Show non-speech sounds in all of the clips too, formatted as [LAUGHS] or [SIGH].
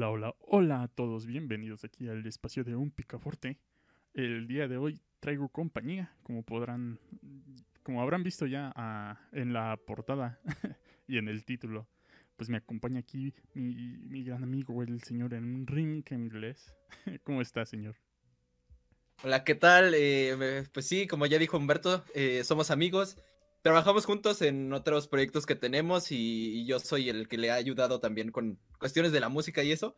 Hola, hola, hola a todos, bienvenidos aquí al espacio de un picaforte. El día de hoy traigo compañía, como podrán, como habrán visto ya ah, en la portada [LAUGHS] y en el título. Pues me acompaña aquí mi, gran amigo, el señor Enrique inglés. [LAUGHS] ¿Cómo está, señor? Hola, ¿qué tal? Eh, pues sí, como ya dijo Humberto, eh, somos amigos. Trabajamos juntos en otros proyectos que tenemos y, yo soy el que le ha ayudado también con cuestiones de la música y eso.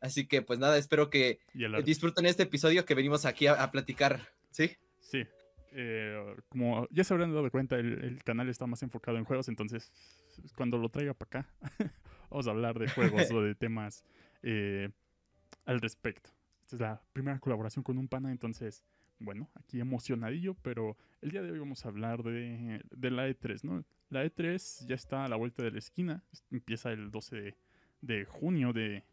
Así que pues nada, espero que disfruten este episodio que venimos aquí a, platicar, ¿sí? Sí. Eh, como ya se habrán dado cuenta, el, canal está más enfocado en juegos, entonces cuando lo traiga para acá, [LAUGHS] vamos a hablar de juegos o de [LAUGHS] temas al respecto. Esta es la primera colaboración con un pana, entonces, bueno, aquí emocionadillo, pero el día de hoy vamos a hablar de, la E3, ¿no? La E3 ya está a la vuelta de la esquina, empieza el 12 de, junio de,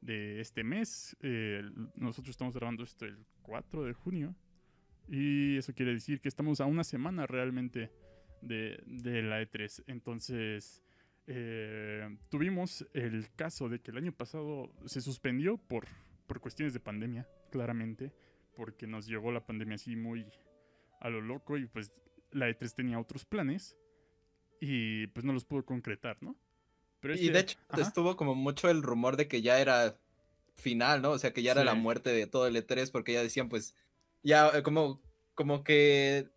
este mes. Eh, nosotros estamos grabando esto el 4 de junio. Y eso quiere decir que estamos a una semana realmente de, la E3. Entonces, eh, tuvimos el caso de que el año pasado se suspendió por por cuestiones de pandemia, claramente, porque nos llegó la pandemia así muy a lo loco y pues la E3 tenía otros planes y pues no los pudo concretar, ¿no? Pero y de hecho estuvo como mucho el rumor de que ya era final, ¿no? O sea, que ya era la muerte de todo el E3 porque ya decían pues ya eh, como como que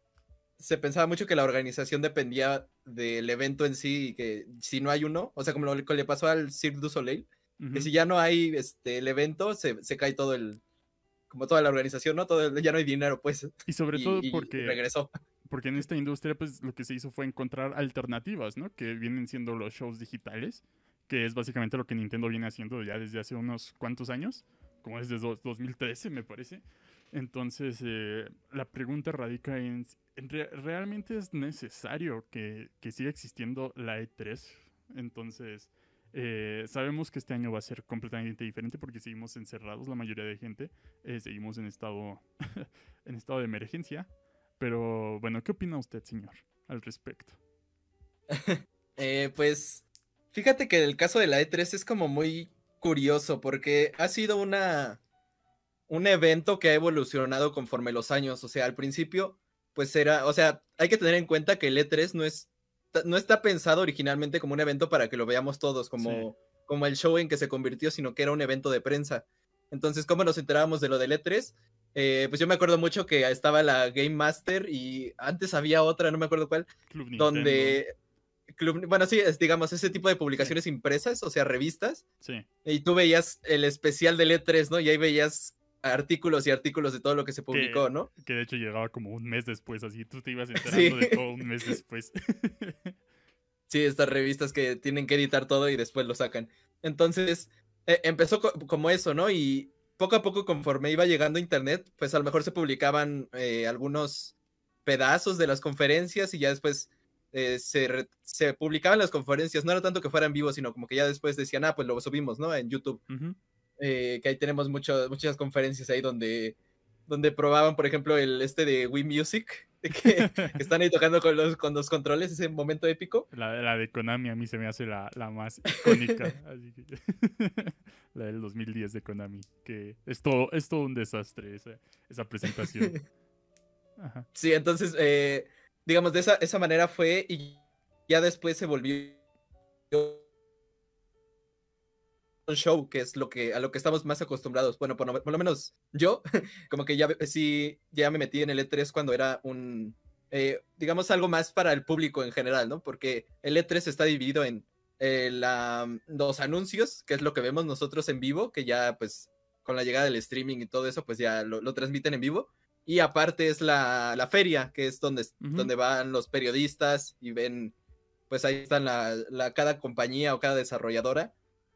se pensaba mucho que la organización dependía del evento en sí y que si no hay uno, o sea, como lo que le pasó al Cirque du Soleil, que si ya no hay este, el evento, se, se, cae todo el, como toda la organización, ¿no? Todo ya no hay dinero, pues. Y sobre todo porque... regresó. Porque en esta industria, pues, lo que se hizo fue encontrar alternativas, ¿no? Que vienen siendo los shows digitales, que es básicamente lo que Nintendo viene haciendo ya desde hace unos cuantos años, como desde 2013, me parece. Entonces, eh, la pregunta radica en, ¿realmente es necesario que, que siga existiendo la E3? Entonces, eh, sabemos que este año va a ser completamente diferente porque seguimos encerrados, la mayoría de gente, eh, seguimos en estado, [LAUGHS] en estado de emergencia. Pero bueno, ¿qué opina usted, señor, al respecto? [LAUGHS] Eh, pues fíjate que el caso de la E3 es como muy curioso porque ha sido una un evento que ha evolucionado conforme los años. O sea, al principio, pues era, o sea, hay que tener en cuenta que el E3 no es no está pensado originalmente como un evento para que lo veamos todos, como, como el show en que se convirtió, sino que era un evento de prensa. Entonces, ¿cómo nos enterábamos de lo del E3? Eh, pues yo me acuerdo mucho que estaba la Game Master y antes había otra, no me acuerdo cuál, donde... Club, bueno, sí, es, digamos, ese tipo de publicaciones impresas, o sea, revistas. Sí. Y tú veías el especial del E3, ¿no? Y ahí veías artículos y artículos de todo lo que se publicó, ¿no? Que de hecho llegaba como un mes después, así tú te ibas [LAUGHS] enterando de todo un mes después. [LAUGHS] sí, estas revistas que tienen que editar todo y después lo sacan. Entonces, e, empezó como eso, ¿no? Y poco a poco, conforme iba llegando internet, pues a lo mejor se publicaban eh, algunos pedazos de las conferencias y ya después eh, se, se, publicaban las conferencias. No era tanto que fueran vivos, sino como que ya después decían, ah, pues lo subimos, ¿no? En YouTube. Eh, que ahí tenemos muchas conferencias ahí donde, donde probaban, por ejemplo, el este de Wii Music, [LAUGHS] que, están ahí tocando con los, con los controles, ese momento épico. La, de Konami a mí se me hace la, más icónica, [LAUGHS] [LAUGHS] la del 2010 de Konami, que es todo, es todo un desastre esa, esa presentación. Sí, entonces, eh, digamos, de esa, esa manera fue y ya después se volvió show, que es lo que, a lo que estamos más acostumbrados. Bueno, por, lo menos yo, [LAUGHS] como que ya sí, ya me metí en el E3 cuando era un, eh, digamos, algo más para el público en general, ¿no? Porque el E3 está dividido en eh, la, los anuncios, que es lo que vemos nosotros en vivo, que ya pues con la llegada del streaming y todo eso, pues ya lo, transmiten en vivo. Y aparte es la, la feria, que es donde, donde van los periodistas y ven, pues ahí están la, la, cada compañía o cada desarrolladora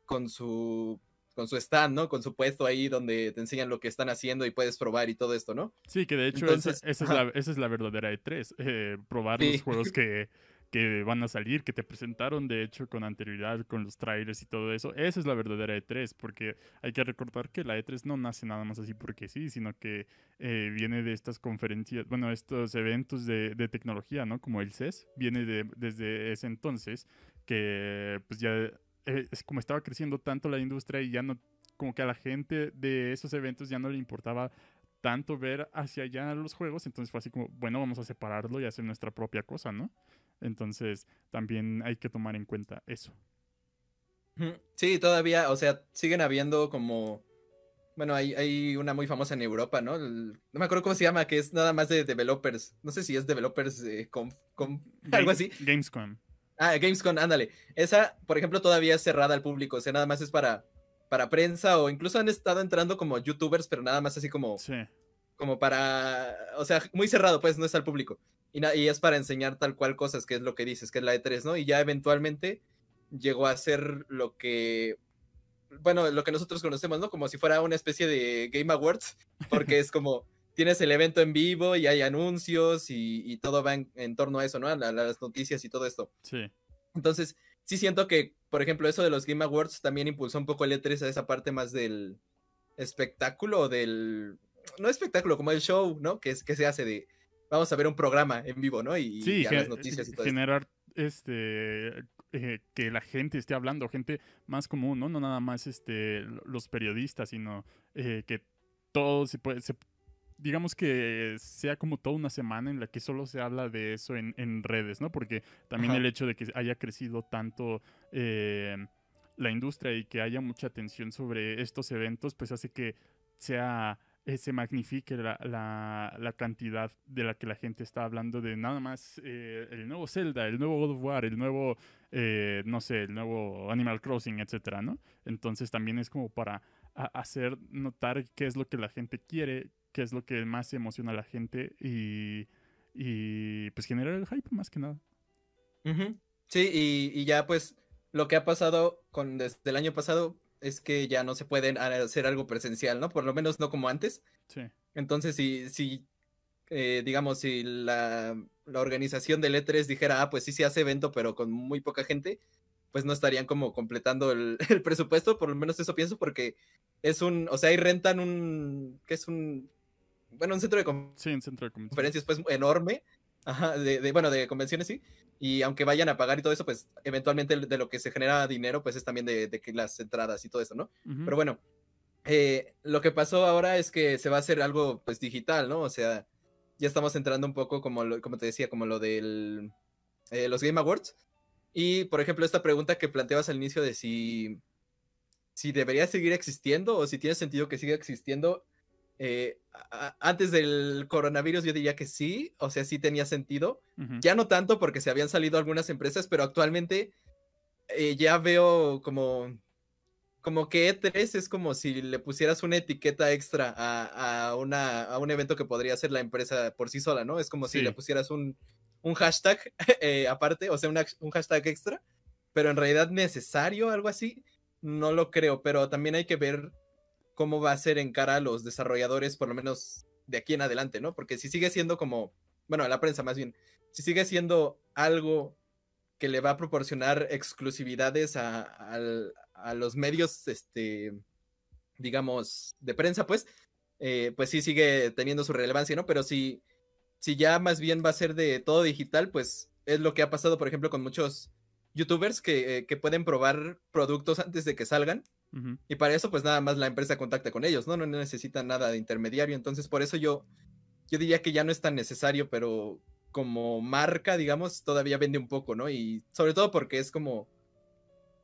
con su con su stand, ¿no? Con su puesto ahí donde te enseñan lo que están haciendo y puedes probar y todo esto, ¿no? Sí, que de hecho esa, es la, esa, es la, verdadera E3, eh, probar los juegos [LAUGHS] que, que van a salir, que te presentaron de hecho con anterioridad, con los trailers y todo eso. Esa es la verdadera E3, porque hay que recordar que la E3 no nace nada más así porque sí, sino que eh, viene de estas conferencias, bueno, estos eventos de, de tecnología, ¿no? Como el CES, viene de, desde ese entonces, que pues ya eh, es como estaba creciendo tanto la industria y ya no como que a la gente de esos eventos ya no le importaba tanto ver hacia allá los juegos, entonces fue así como, bueno, vamos a separarlo y hacer nuestra propia cosa, ¿no? Entonces también hay que tomar en cuenta eso. Sí, todavía, o sea, siguen habiendo como... Bueno, hay, hay una muy famosa en Europa, ¿no? no me acuerdo cómo se llama, que es nada más de developers. No sé si es developers con, [LAUGHS] algo así. Gamescom. Ah, Gamescom, ándale. Esa, por ejemplo, todavía es cerrada al público, o sea, nada más es para, para prensa o incluso han estado entrando como youtubers, pero nada más así como... Sí. Como para... O sea, muy cerrado, pues, no es al público. Y, y es para enseñar tal cual cosas, que es lo que dices, que es la E3, ¿no? Y ya eventualmente llegó a ser lo que, bueno, lo que nosotros conocemos, ¿no? Como si fuera una especie de Game Awards, porque [LAUGHS] es como, tienes el evento en vivo y hay anuncios y, todo va en, torno a eso, ¿no? A, las noticias y todo esto. Sí. Entonces, sí siento que, por ejemplo, eso de los Game Awards también impulsó un poco el E3 a esa parte más del espectáculo, del, no espectáculo, como el show, ¿no? Que, es, que se hace de, vamos a ver un programa en vivo, ¿no? Y, sí, las noticias y todo generar este eh, que la gente esté hablando, gente más común, ¿no? No nada más este, los periodistas, sino eh, que todo se puede, digamos que sea como toda una semana en la que solo se habla de eso en, redes, ¿no? Porque también el hecho de que haya crecido tanto eh, la industria y que haya mucha atención sobre estos eventos, pues hace que sea eh, se magnifique la, la, cantidad de la que la gente está hablando de nada más eh, el nuevo Zelda, el nuevo God of War, el nuevo, eh, no sé, el nuevo Animal Crossing, etcétera, ¿no? Entonces también es como para hacer notar qué es lo que la gente quiere, qué es lo que más emociona a la gente y, y pues generar el hype más que nada. Sí, y, y ya pues lo que ha pasado con desde el año pasado es que ya no se pueden hacer algo presencial, ¿no? Por lo menos no como antes. Sí. Entonces, si, si eh, digamos, si la, organización del E3 dijera, ah, pues sí se hace evento, pero con muy poca gente, pues no estarían como completando el, [LAUGHS] presupuesto, por lo menos eso pienso, porque es un, o sea, ahí rentan un, que es un, bueno, un centro de, sí, un centro de conferencias, pues enorme, ajá, de, bueno, de convenciones, sí, y aunque vayan a pagar y todo eso, pues eventualmente de lo que se genera dinero, pues es también de, que las entradas y todo eso, ¿no? Pero bueno, eh, lo que pasó ahora es que se va a hacer algo pues digital, ¿no? O sea, ya estamos entrando un poco como, como te decía, como lo de eh, los Game Awards. Y, por ejemplo, esta pregunta que planteabas al inicio de si, si debería seguir existiendo o si tiene sentido que siga existiendo, eh, antes del coronavirus yo diría que sí, o sea, sí tenía sentido. Ya no tanto porque se habían salido algunas empresas, pero actualmente eh, ya veo como, como que E3 es como si le pusieras una etiqueta extra a, una, a un evento que podría ser la empresa por sí sola, ¿no? Es como si le pusieras un, un hashtag [LAUGHS] eh, aparte, o sea, un hashtag extra, pero en realidad necesario, algo así, no lo creo, pero también hay que ver cómo va a ser en cara a los desarrolladores, por lo menos de aquí en adelante, ¿no? Porque si sigue siendo como, bueno, la prensa más bien, si sigue siendo algo que le va a proporcionar exclusividades a, los medios, este, digamos, de prensa, pues, eh, pues sí sigue teniendo su relevancia, ¿no? Pero si, si ya más bien va a ser de todo digital, pues es lo que ha pasado, por ejemplo, con muchos youtubers que, eh, que pueden probar productos antes de que salgan y para eso, pues nada más la empresa contacta con ellos, ¿no? No necesita nada de intermediario. Entonces, por eso yo, yo diría que ya no es tan necesario, pero como marca, digamos, todavía vende un poco, ¿no? Y sobre todo porque es como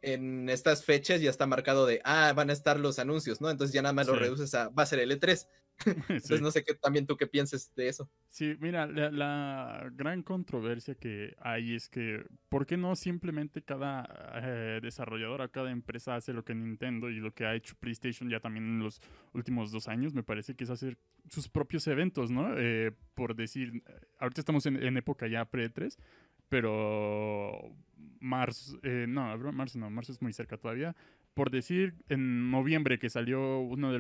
en estas fechas ya está marcado de, ah, van a estar los anuncios, ¿no? Entonces ya nada más sí. lo reduces a, va a ser L3. [LAUGHS] Entonces no sé qué también tú qué pienses de eso. Sí, mira, la, gran controversia que hay es que, ¿por qué no simplemente cada eh, desarrolladora, cada empresa hace lo que Nintendo y lo que ha hecho PlayStation ya también en los últimos dos años? Me parece que es hacer sus propios eventos, ¿no? Eh, por decir, ahorita estamos en, época ya pre-3, e pero marzo, eh, no, marzo no, marzo es muy cerca todavía. Por decir, en noviembre que salió uno de,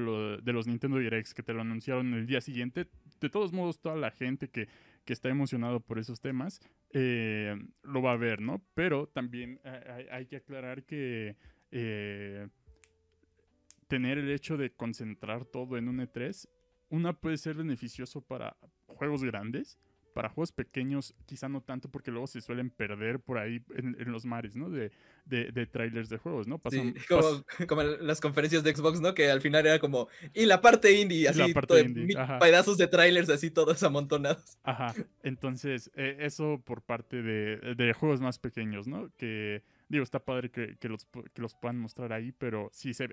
los Nintendo Directs que te lo anunciaron el día siguiente, de todos modos toda la gente que, que está emocionado por esos temas eh, lo va a ver, ¿no? Pero también hay, que aclarar que eh, tener el hecho de concentrar todo en un E3, una puede ser beneficioso para juegos grandes, para juegos pequeños quizá no tanto porque luego se suelen perder por ahí en, los mares, ¿no? De, de, trailers de juegos, ¿no? sí, como, las conferencias de Xbox, ¿no? Que al final era como, y la parte indie, así, pedazos de trailers así todos amontonados. Ajá, entonces eh, eso por parte de, de juegos más pequeños, ¿no? Que digo, está padre que, que, los, que los puedan mostrar ahí, pero sí se...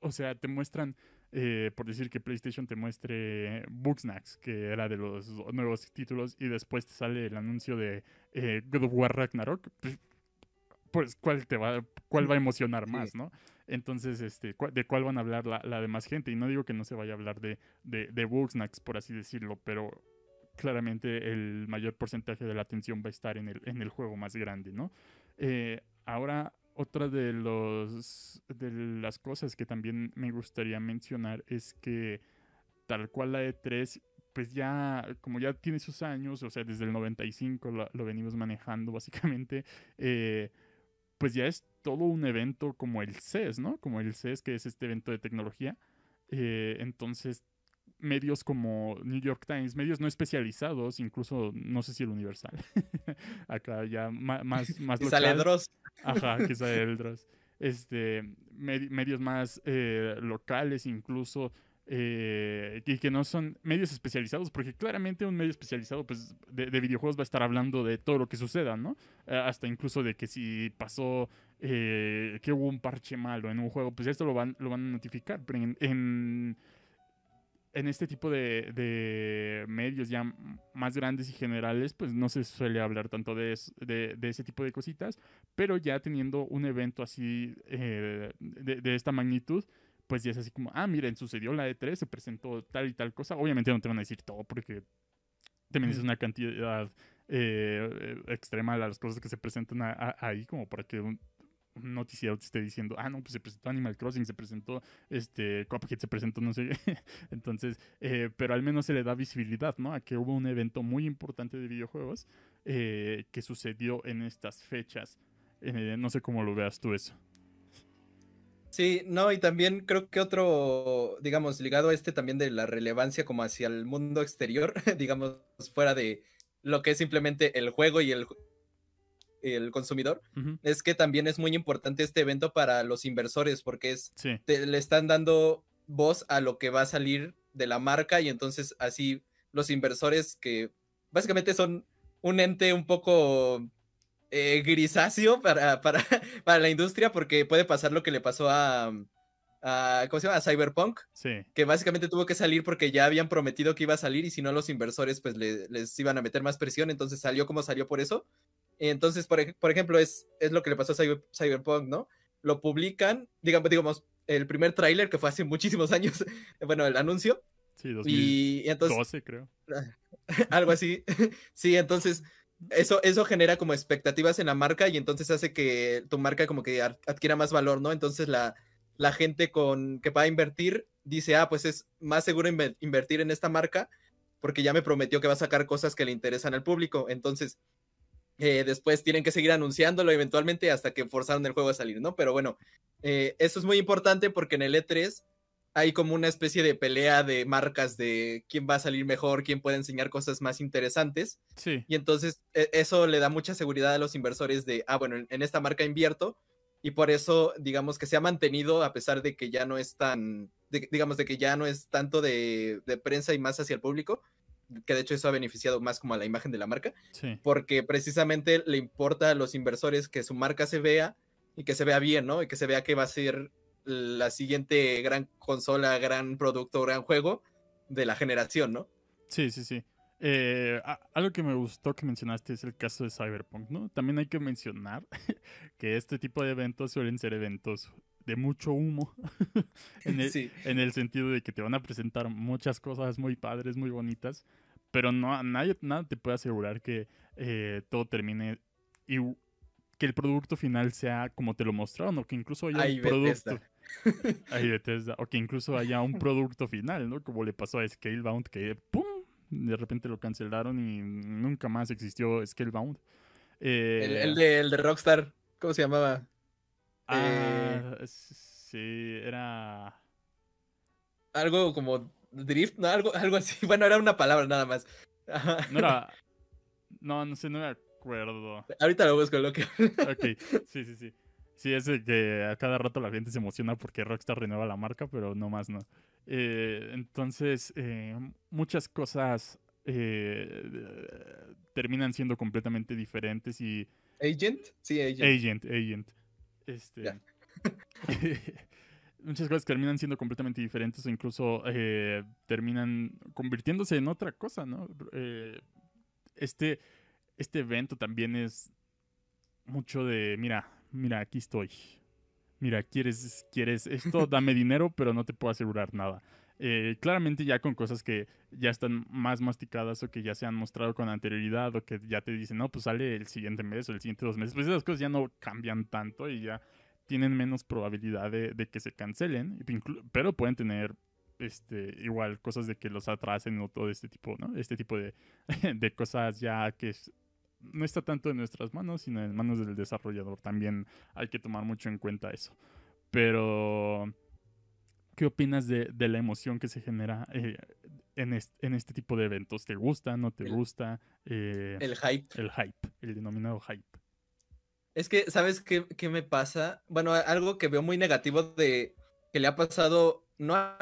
O sea, te muestran eh, por decir que PlayStation te muestre Booksnacks, que era de los nuevos títulos, y después te sale el anuncio de eh, God of War Ragnarok, pues, pues, ¿cuál, te va, cuál va a emocionar más, no? Entonces, este, ¿de cuál van a hablar la, la, demás gente? Y no digo que no se vaya a hablar de, de, de Booksnacks, por así decirlo, pero claramente el mayor porcentaje de la atención va a estar en el, en el juego más grande, ¿no? Eh, ahora otra de, los, de las cosas que también me gustaría mencionar es que tal cual la E3, pues ya, como ya tiene sus años, o sea, desde el 95 lo, lo venimos manejando básicamente, eh, pues ya es todo un evento como el CES, ¿no? Como el CES, que es este evento de tecnología. Eh, entonces, medios como New York Times, medios no especializados, incluso no sé si el Universal, [LAUGHS] acá ya más, [LAUGHS] más, local. Ajá, quizá [LAUGHS] el Dross. Este, medios más eh, locales incluso, eh, y que no son medios especializados, porque claramente un medio especializado pues, de, videojuegos va a estar hablando de todo lo que suceda, ¿no? Eh, hasta incluso de que si pasó que hubo un parche malo en un juego, pues esto lo van, lo van a notificar. Pero en en este tipo de, medios ya más grandes y generales, pues no se suele hablar tanto de, de, ese tipo de cositas, pero ya teniendo un evento así eh, de, esta magnitud, pues ya es así como, ah, miren, sucedió la E3, se presentó tal y tal cosa. Obviamente no te van a decir todo porque también es una cantidad eh, extrema de las cosas que se presentan ahí, como para que un, un noticiero te esté diciendo, ah, no, pues se presentó Animal Crossing, se presentó este Cuphead, se presentó no sé qué. [LAUGHS] Entonces, eh, pero al menos se le da visibilidad, ¿no? A que hubo un evento muy importante de videojuegos eh, que sucedió en estas fechas. Eh, no sé cómo lo veas tú eso. Sí, no, y también creo que otro, digamos, ligado a este también de la relevancia como hacia el mundo exterior, [LAUGHS] digamos, fuera de lo que es simplemente el juego y el, el consumidor, es que también es muy importante este evento para los inversores porque es le están dando voz a lo que va a salir de la marca y entonces así los inversores que básicamente son un ente un poco eh, grisáceo para, para, [LAUGHS] para, la industria porque puede pasar lo que le pasó a, a ¿cómo se llama? A Cyberpunk, que básicamente tuvo que salir porque ya habían prometido que iba a salir y si no los inversores pues les iban a meter más presión, entonces salió como salió por eso entonces, por, ejemplo, es, es lo que le pasó a Cyberpunk, ¿no? Lo publican, digamos, digamos el primer tráiler que fue hace [LAUGHS] muchísimos años, [LAUGHS] bueno, el anuncio. Sí, 2012 creo. [LAUGHS] algo así. sí, entonces eso, eso genera como expectativas en la marca y entonces hace que tu marca como que adquiera más valor, ¿no? Entonces la, la gente con que va a invertir dice, ah, pues es más seguro invertir en esta marca porque ya me prometió que va a sacar cosas que le interesan al público. Entonces, eh, después tienen que seguir anunciándolo eventualmente hasta que forzaron el juego a salir, ¿no? Pero bueno, eh, eso es muy importante porque en el E3 hay como una especie de pelea de marcas de quién va a salir mejor, quién puede enseñar cosas más interesantes. Sí. Y entonces e, eso le da mucha seguridad a los inversores de, ah, bueno, en, esta marca invierto y por eso, digamos que se ha mantenido a pesar de que ya no es tan, digamos, de que ya no es tanto de, de prensa y más hacia el público que de hecho eso ha beneficiado más como a la imagen de la marca, porque precisamente le importa a los inversores que su marca se vea y que se vea bien, ¿no? Y que se vea que va a ser la siguiente gran consola, gran producto, gran juego de la generación, ¿no? Sí, sí, sí. Eh, algo que me gustó que mencionaste es el caso de Cyberpunk, ¿no? También hay que mencionar [LAUGHS] que este tipo de eventos suelen ser eventos de mucho humo, [LAUGHS] en, el, en, el, sentido de que te van a presentar muchas cosas muy padres, muy bonitas, pero no nadie nada te puede asegurar que eh, todo termine y que el producto final sea como te lo mostraron o que incluso haya un producto [LAUGHS] o que incluso haya un [LAUGHS] producto final, ¿no? Como le pasó a Scalebound que pum, de repente lo cancelaron y nunca más existió Scalebound. Eh, el, el, de, el de Rockstar, ¿cómo se llamaba? Ah, eh, sí, era. Algo como drift, no, algo, algo así. [LAUGHS] Bueno, era una palabra nada más. No era No, no sé, no me acuerdo. Ahorita lo busco, lo que. [LAUGHS] Ok, sí, sí, sí. Sí, es de que a cada rato la gente se emociona porque Rockstar renueva la marca, pero no más no. Eh, entonces, eh, muchas cosas eh, terminan siendo completamente diferentes y... ¿Agent? Sí, Agent. Agent, Agent. Este, [LAUGHS] muchas cosas terminan siendo completamente diferentes o incluso eh, terminan convirtiéndose en otra cosa, ¿no? Eh, este, este evento también es mucho de, mira, mira, aquí estoy. Mira, quieres, quieres esto, [LAUGHS] dame dinero, pero no te puedo asegurar nada. Eh, claramente ya con cosas que ya están más masticadas o que ya se han mostrado con anterioridad o que ya te dicen, no, pues sale el siguiente mes o el siguiente dos meses, pues esas cosas ya no cambian tanto y ya tienen menos probabilidad de, que se cancelen, pero pueden tener este, igual cosas de que los atrasen o todo este tipo, ¿no? Este tipo de, [LAUGHS] de cosas ya que no está tanto en nuestras manos, sino en manos del desarrollador. También hay que tomar mucho en cuenta eso. Pero ¿Qué opinas de, la emoción que se genera eh, en, este, tipo de eventos? ¿Te gusta? ¿No te gusta? Eh, el hype. El hype, el denominado hype. Es que, ¿sabes qué, me pasa? Bueno, algo que veo muy negativo de que le ha pasado, no a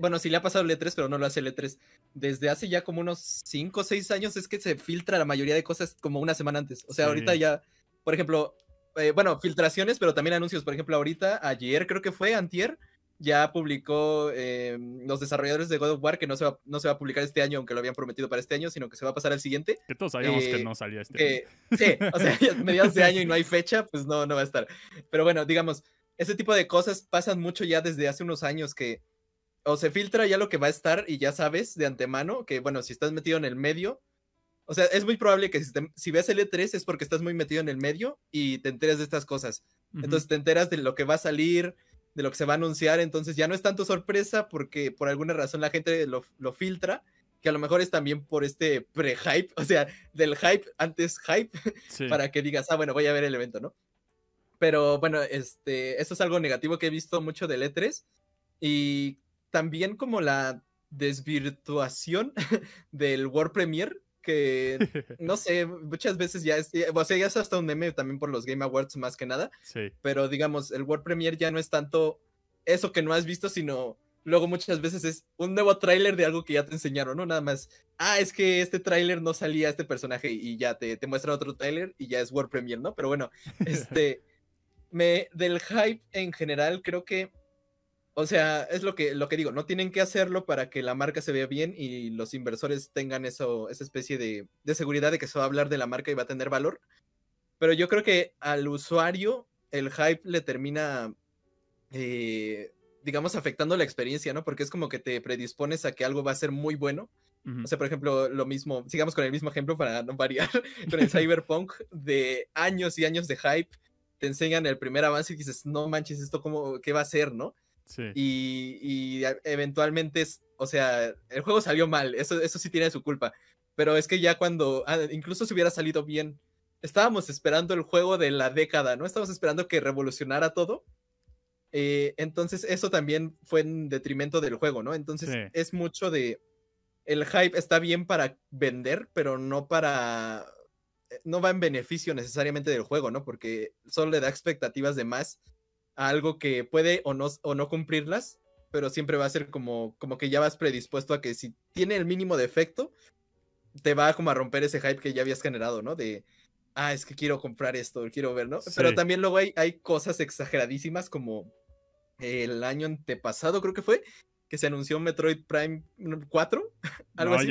bueno, sí le ha pasado el E3, pero no lo hace el E3. Desde hace ya como unos 5 o 6 años es que se filtra la mayoría de cosas como una semana antes. O sea, ahorita ya, por ejemplo, eh, bueno, filtraciones, pero también anuncios. Por ejemplo, ahorita, ayer creo que fue, antier, ya publicó eh, los desarrolladores de God of War que no se, va, no se va a publicar este año, aunque lo habían prometido para este año, sino que se va a pasar al siguiente. Que todos sabíamos que eh, no salía este año. Sí, o sea, [LAUGHS] mediados de año y no hay fecha, pues no, no va a estar. Pero bueno, digamos, ese tipo de cosas pasan mucho ya desde hace unos años que o se filtra ya lo que va a estar y ya sabes de antemano que, bueno, si estás metido en el medio, o sea, es muy probable que si, ves el E3 es porque estás muy metido en el medio y te enteras de estas cosas. Entonces te enteras de lo que va a salir, de lo que se va a anunciar. Entonces ya no es tanto sorpresa porque por alguna razón la gente lo, filtra, que a lo mejor es también por este pre-hype, [LAUGHS] o sea, del hype antes hype, para que digas, ah, bueno, voy a ver el evento, ¿no? Pero bueno, este, eso es algo negativo que he visto mucho del E3 y también como la desvirtuación [LAUGHS] del World Premiere que [LAUGHS] no sé, muchas veces ya es, o sea, ya es hasta un meme también por los Game Awards más que nada. Sí. Pero digamos, el World Premiere ya no es tanto eso que no has visto, sino luego muchas veces es un nuevo tráiler de algo que ya te enseñaron, ¿no? Nada más, ah, es que este tráiler no salía este personaje y ya te, te muestra otro tráiler y ya es World Premiere, ¿no? Pero bueno, [LAUGHS] este, me, del hype en general creo que o sea, es lo que, lo que digo, no tienen que hacerlo para que la marca se vea bien y los inversores tengan eso, esa especie de, seguridad de que se va a hablar de la marca y va a tener valor. Pero yo creo que al usuario el hype le termina, eh, digamos, afectando la experiencia, ¿no? Porque es como que te predispones a que algo va a ser muy bueno. O sea, por ejemplo, lo mismo, sigamos con el mismo ejemplo para no variar, [LAUGHS] con el [LAUGHS] Cyberpunk de años y años de hype, te enseñan el primer avance y dices, no manches, esto cómo, qué va a ser, ¿no? Y, eventualmente, o sea, el juego salió mal, eso, eso sí tiene su culpa. Pero es que ya cuando, ah, incluso si hubiera salido bien, estábamos esperando el juego de la década, ¿no? Estábamos esperando que revolucionara todo. Eh, entonces eso también fue en detrimento del juego, ¿no? Entonces es mucho de... El hype está bien para vender, pero no para... Eh, no va en beneficio necesariamente del juego, ¿no? Porque solo le da expectativas de más algo que puede o no, o no cumplirlas, pero siempre va a ser como, como que ya vas predispuesto a que si tiene el mínimo de efecto, te va como a romper ese hype que ya habías generado, ¿no? De, ah, es que quiero comprar esto, quiero ver, ¿no? Pero también luego hay, hay cosas exageradísimas como el año antepasado, creo que fue, que se anunció Metroid Prime 4, [LAUGHS] algo así.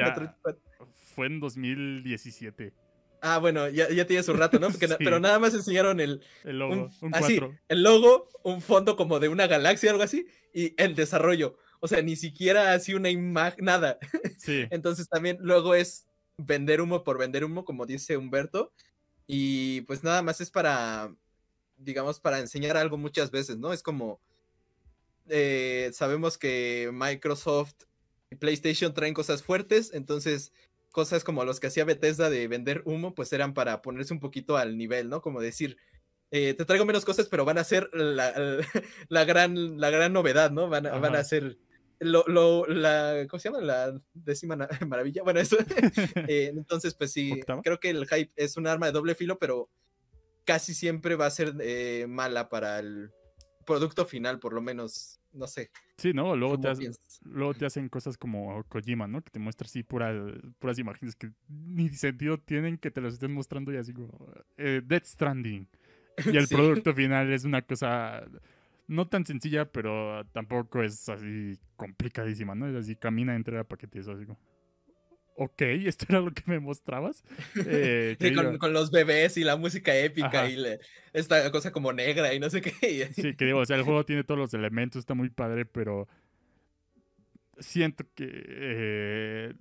Fue en 2017. Ah, bueno, ya, ya tiene su rato, ¿no? [LAUGHS] Pero nada más enseñaron el, el logo, un, así, el logo, un fondo como de una galaxia, algo así, y el desarrollo. O sea, ni siquiera así una imagen, nada. [LAUGHS] Sí. Entonces también luego es vender humo por vender humo, como dice Humberto. Y pues nada más es para, digamos, para enseñar algo muchas veces, ¿no? Es como, eh, sabemos que Microsoft y PlayStation traen cosas fuertes, entonces cosas como los que hacía Bethesda de vender humo, pues eran para ponerse un poquito al nivel, ¿no? Como decir, eh, te traigo menos cosas, pero van a ser la, [LAUGHS] gran, la gran novedad, ¿no? Van, van a ser lo, lo, la, ¿cómo se llama? La décima [LAUGHS] maravilla. Bueno, eso. [LAUGHS] Eh, entonces, pues sí, creo que el hype es un arma de doble filo, pero casi siempre va a ser eh, mala para el producto final, por lo menos, no sé. Sí, ¿no? Luego te, luego te hacen cosas como Kojima, ¿no? Que te muestra así puras imágenes que ni sentido tienen que te las estén mostrando y así como eh, Death Stranding. Y el [LAUGHS] producto final es una cosa no tan sencilla, pero tampoco es así complicadísima, ¿no? Es así, camina, entrega paquetes, así como... Ok, [LAUGHS] esto era lo que me mostrabas. Eh, [LAUGHS] con, los bebés y la música épica y esta cosa como negra y no sé qué. [LAUGHS] sí, que digo, o sea, el juego tiene todos los elementos, está muy padre, pero siento que eh,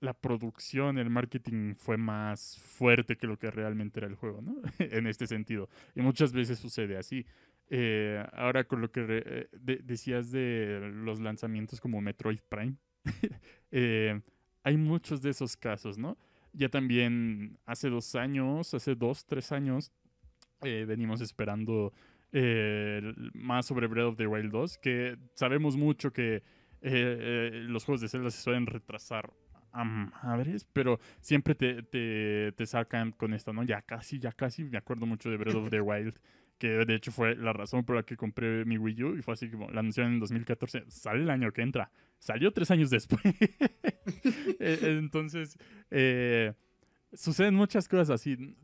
la producción, el marketing fue más fuerte que lo que realmente era el juego, ¿no? en este sentido. Y muchas veces sucede así. Eh, ahora con lo que decías de los lanzamientos como Metroid Prime, eh, hay muchos de esos casos, ¿no? Ya también hace dos años, hace dos, tres años, venimos esperando más sobre Breath of the Wild 2, que sabemos mucho que los juegos de Zelda se suelen retrasar a madres, pero siempre te, te, te, sacan con esto, ¿no? Ya casi, ya casi, me acuerdo mucho de Breath of the Wild que de hecho fue la razón por la que compré mi Wii U y fue así como la anunciaron en 2014, sale el año que entra, salió tres años después. [LAUGHS] E, entonces, eh, suceden muchas cosas así.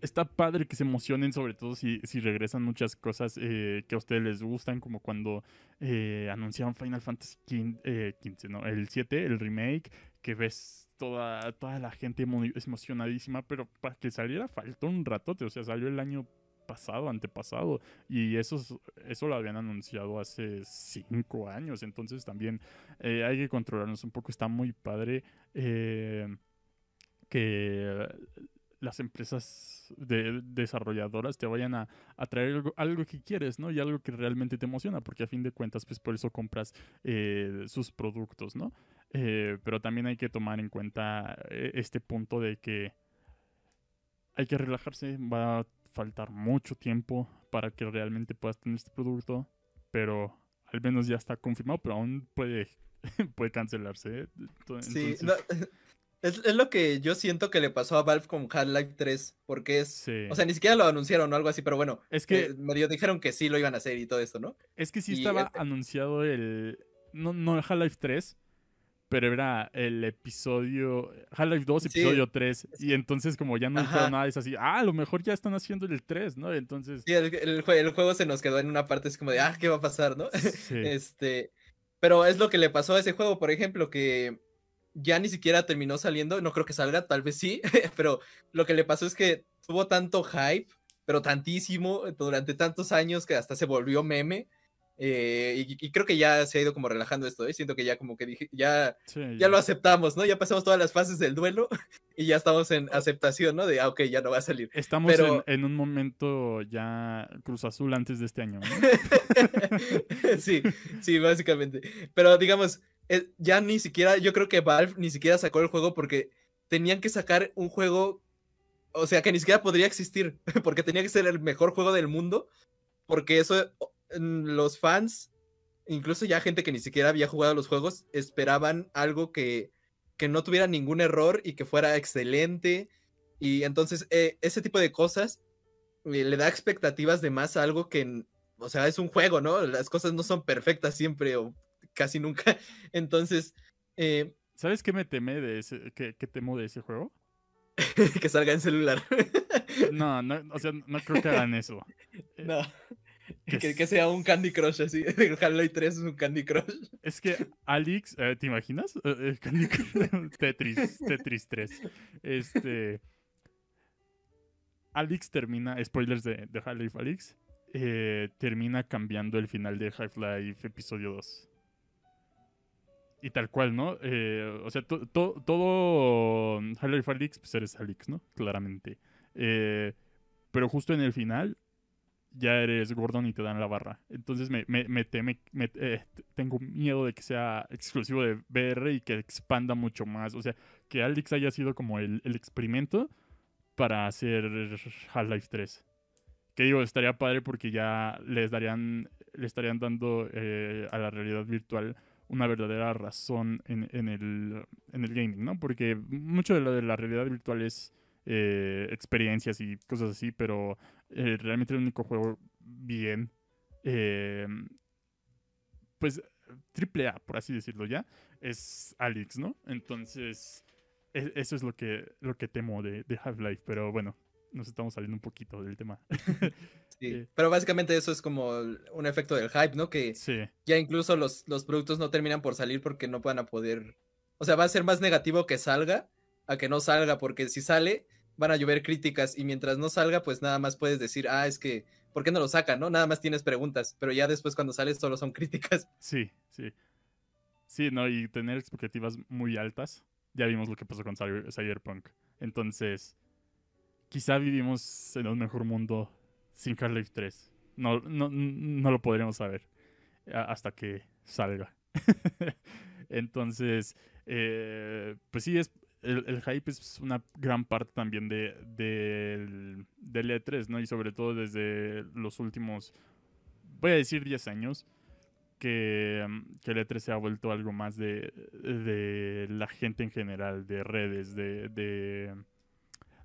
Está padre que se emocionen, sobre todo si, si regresan muchas cosas eh, que a ustedes les gustan, como cuando eh, anunciaron Final Fantasy XV, ¿no? El 7, el remake, que ves toda, toda la gente emocionadísima, pero para que saliera faltó un ratote, o sea, salió el año pasado, antepasado. Y eso, eso lo habían anunciado hace cinco años. Entonces también eh, hay que controlarnos un poco. Está muy padre eh, que las empresas de, desarrolladoras te vayan a, traer algo, que quieres, ¿no? Y algo que realmente te emociona, porque a fin de cuentas, pues por eso compras eh, sus productos, ¿no? pero también hay que tomar en cuenta este punto de que hay que relajarse, va a faltar mucho tiempo para que realmente puedas tener este producto, pero al menos ya está confirmado, pero aún puede, [LAUGHS] puede cancelarse. ¿eh? sí, [LAUGHS] es, lo que yo siento que le pasó a Valve con Half-Life 3, porque es... O sea, ni siquiera lo anunciaron o algo así, pero bueno, es que eh, medio dijeron que sí lo iban a hacer y todo esto, ¿no? Es que sí estaba anunciado el... No, no Half-Life 3, pero era el episodio, Half-Life 2, episodio 3, y entonces como ya no dijeron nada, es así, ah, a lo mejor ya están haciendo el 3, ¿no? Entonces... Sí, el, juego se nos quedó en una parte, es como de, ah, ¿qué va a pasar, no? [LAUGHS] este, pero es lo que le pasó a ese juego, por ejemplo, que ya ni siquiera terminó saliendo, no creo que salga, tal vez sí, [LAUGHS] pero lo que le pasó es que tuvo tanto hype, pero tantísimo, durante tantos años que hasta se volvió meme, eh, y, creo que ya se ha ido como relajando esto, ¿eh? siento que ya como que dije, ya, ya, lo aceptamos, ¿no? Ya pasamos todas las fases del duelo [LAUGHS] y ya estamos en aceptación, ¿no? De, ah, ok, ya no va a salir. Estamos en, un momento ya Cruz Azul antes de este año. ¿no? [LAUGHS] sí, sí, básicamente. Pero digamos, eh, ya ni siquiera, yo creo que Valve ni siquiera sacó el juego porque tenían que sacar un juego, o sea, que ni siquiera podría existir, [LAUGHS] porque tenía que ser el mejor juego del mundo, porque eso los fans, incluso ya gente que ni siquiera había jugado los juegos, esperaban algo que, que no tuviera ningún error y que fuera excelente. Y entonces eh, ese tipo de cosas eh, le da expectativas de más a algo que, o sea, es un juego, ¿no? Las cosas no son perfectas siempre o casi nunca. [LAUGHS] Entonces... Eh, ¿Sabes qué me teme de ese, qué, temo de ese juego? [LAUGHS] que salga en celular. no, no, o sea, no creo que hagan eso. [LAUGHS] No. [LAUGHS] Que, sea un Candy Crush así. [LAUGHS] Half-Life 3 es un Candy Crush. Es que Alex, eh, ¿te imaginas? Eh, eh, [LAUGHS] Candy Tetris, Tetris 3. Este. Alex termina, spoilers de, de Half-Life Alex, termina cambiando el final de Half-Life episodio 2. Y tal cual, ¿no? o sea, todo Half-Life Alex, pues eres Alex, ¿no? Claramente. pero justo en el final ya eres Gordon y te dan la barra. Entonces me, me, me, teme, eh, tengo miedo de que sea exclusivo de VR y que expanda mucho más. O sea, que Alex haya sido como el, el experimento para hacer Half-Life 3. Que digo, estaría padre porque ya les darían, le estarían dando eh, a la realidad virtual una verdadera razón en, en, el, en el gaming, ¿no? Porque mucho de lo de la realidad virtual es eh, experiencias y cosas así, pero eh, realmente el único juego bien, eh, pues triple A, por así decirlo ya, es Alex, ¿no? Entonces, e, eso es lo que, lo que temo de, de Half-Life, pero bueno, nos estamos saliendo un poquito del tema. [LAUGHS] sí, pero básicamente eso es como un efecto del hype, ¿no? Que ya incluso los, los productos no terminan por salir porque no puedan a poder, o sea, va a ser más negativo que salga a que no salga, porque si sale, van a llover críticas y mientras no salga, pues nada más puedes decir, ah, es que, ¿por qué no lo sacan? ¿No? Nada más tienes preguntas, pero ya después cuando sales solo son críticas. [LAUGHS] Sí, sí. Sí, no, y tener expectativas muy altas. Ya vimos lo que pasó con Cyberpunk. Entonces, quizá vivimos en un mejor mundo sin Half-Life 3. No, no, no lo podremos saber hasta que salga. [LAUGHS] Entonces, eh, pues sí, es, el, hype es una gran parte también de, del, E3, ¿no? Y sobre todo desde los últimos, voy a decir 10 años, que, que el E3 se ha vuelto algo más de, de la gente en general, de redes, de, de,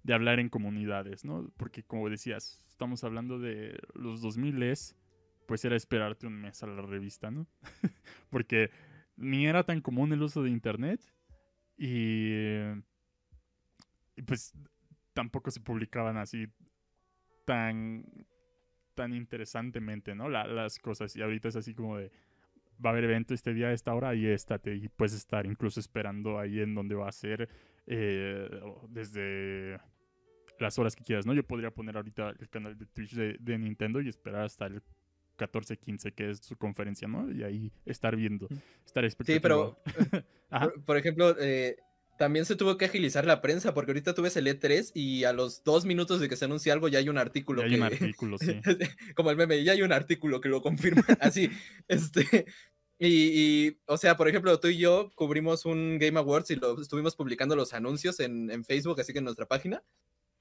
de, hablar en comunidades, ¿no? Porque como decías, estamos hablando de los 2000s, pues era esperarte un mes a la revista, ¿no? [LAUGHS] Porque ni era tan común el uso de Internet y, pues tampoco se publicaban así tan, tan interesantemente, ¿no? las cosas. Y ahorita es así como de, va a haber evento este día, esta hora, y estate. Y puedes estar incluso esperando ahí en donde va a ser eh, desde las horas que quieras, ¿no? Yo podría poner ahorita el canal de Twitch de, de Nintendo y esperar hasta el 14-15, que es su conferencia, ¿no? Y ahí estar viendo, estar expectando. Sí, pero, [LAUGHS] por, ejemplo, eh, también se tuvo que agilizar la prensa, porque ahorita tú ves el E3 y a los dos minutos de que se anuncie algo ya hay un artículo. Ya hay un artículo, sí. [LAUGHS] como el meme, ya hay un artículo que lo confirma. [LAUGHS] Así, este... Y, o sea, por ejemplo, tú y yo cubrimos un Game Awards y lo estuvimos publicando los anuncios en, en Facebook, así que en nuestra página.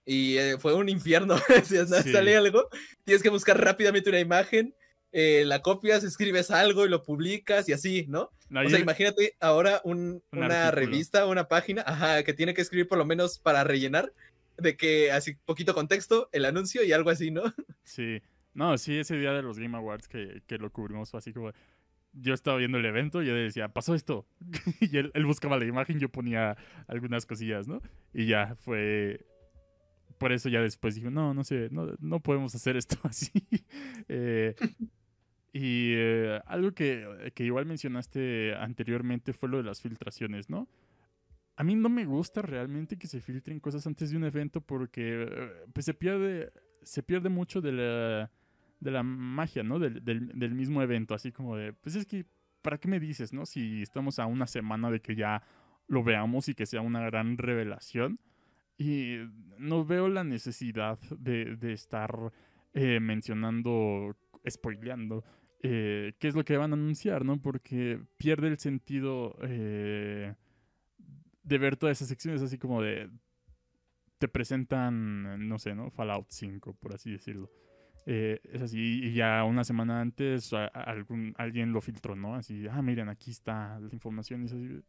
Y eh, fue un infierno. si sale algo, tienes que buscar rápidamente una imagen eh, la copias, escribes algo y lo publicas y así, ¿no? o sea, imagínate ahora una revista, una página, ajá, que tiene que escribir por lo menos para rellenar, de que así poquito contexto, el anuncio y algo así, ¿no? Sí, no, sí, ese día de los Game Awards que, lo cubrimos fue así como, yo estaba viendo el evento y yo decía, pasó esto. [LAUGHS] y él, buscaba la imagen, yo ponía algunas cosillas, ¿no? Y ya fue... Por eso ya después dije, no, no sé, no, no podemos hacer esto [LAUGHS] así. eh, [LAUGHS] y eh, algo que, que, igual mencionaste anteriormente fue lo de las filtraciones, ¿no? A mí no me gusta realmente que se filtren cosas antes de un evento porque eh, pues se pierde, se pierde mucho de la, de la magia, ¿no? Del, del, mismo evento, así como de, pues es que, ¿para qué me dices, no? Si estamos a una semana de que ya lo veamos y que sea una gran revelación. Y no veo la necesidad de, de estar eh, mencionando, spoileando eh, qué es lo que van a anunciar, ¿no? Porque pierde el sentido eh, de ver todas esas secciones así como de... Te presentan, no sé, ¿no? Fallout 5, por así decirlo. Eh, es así, y ya una semana antes alguien lo filtró, ¿no? Así, ah, miren, aquí está la información. Y es así,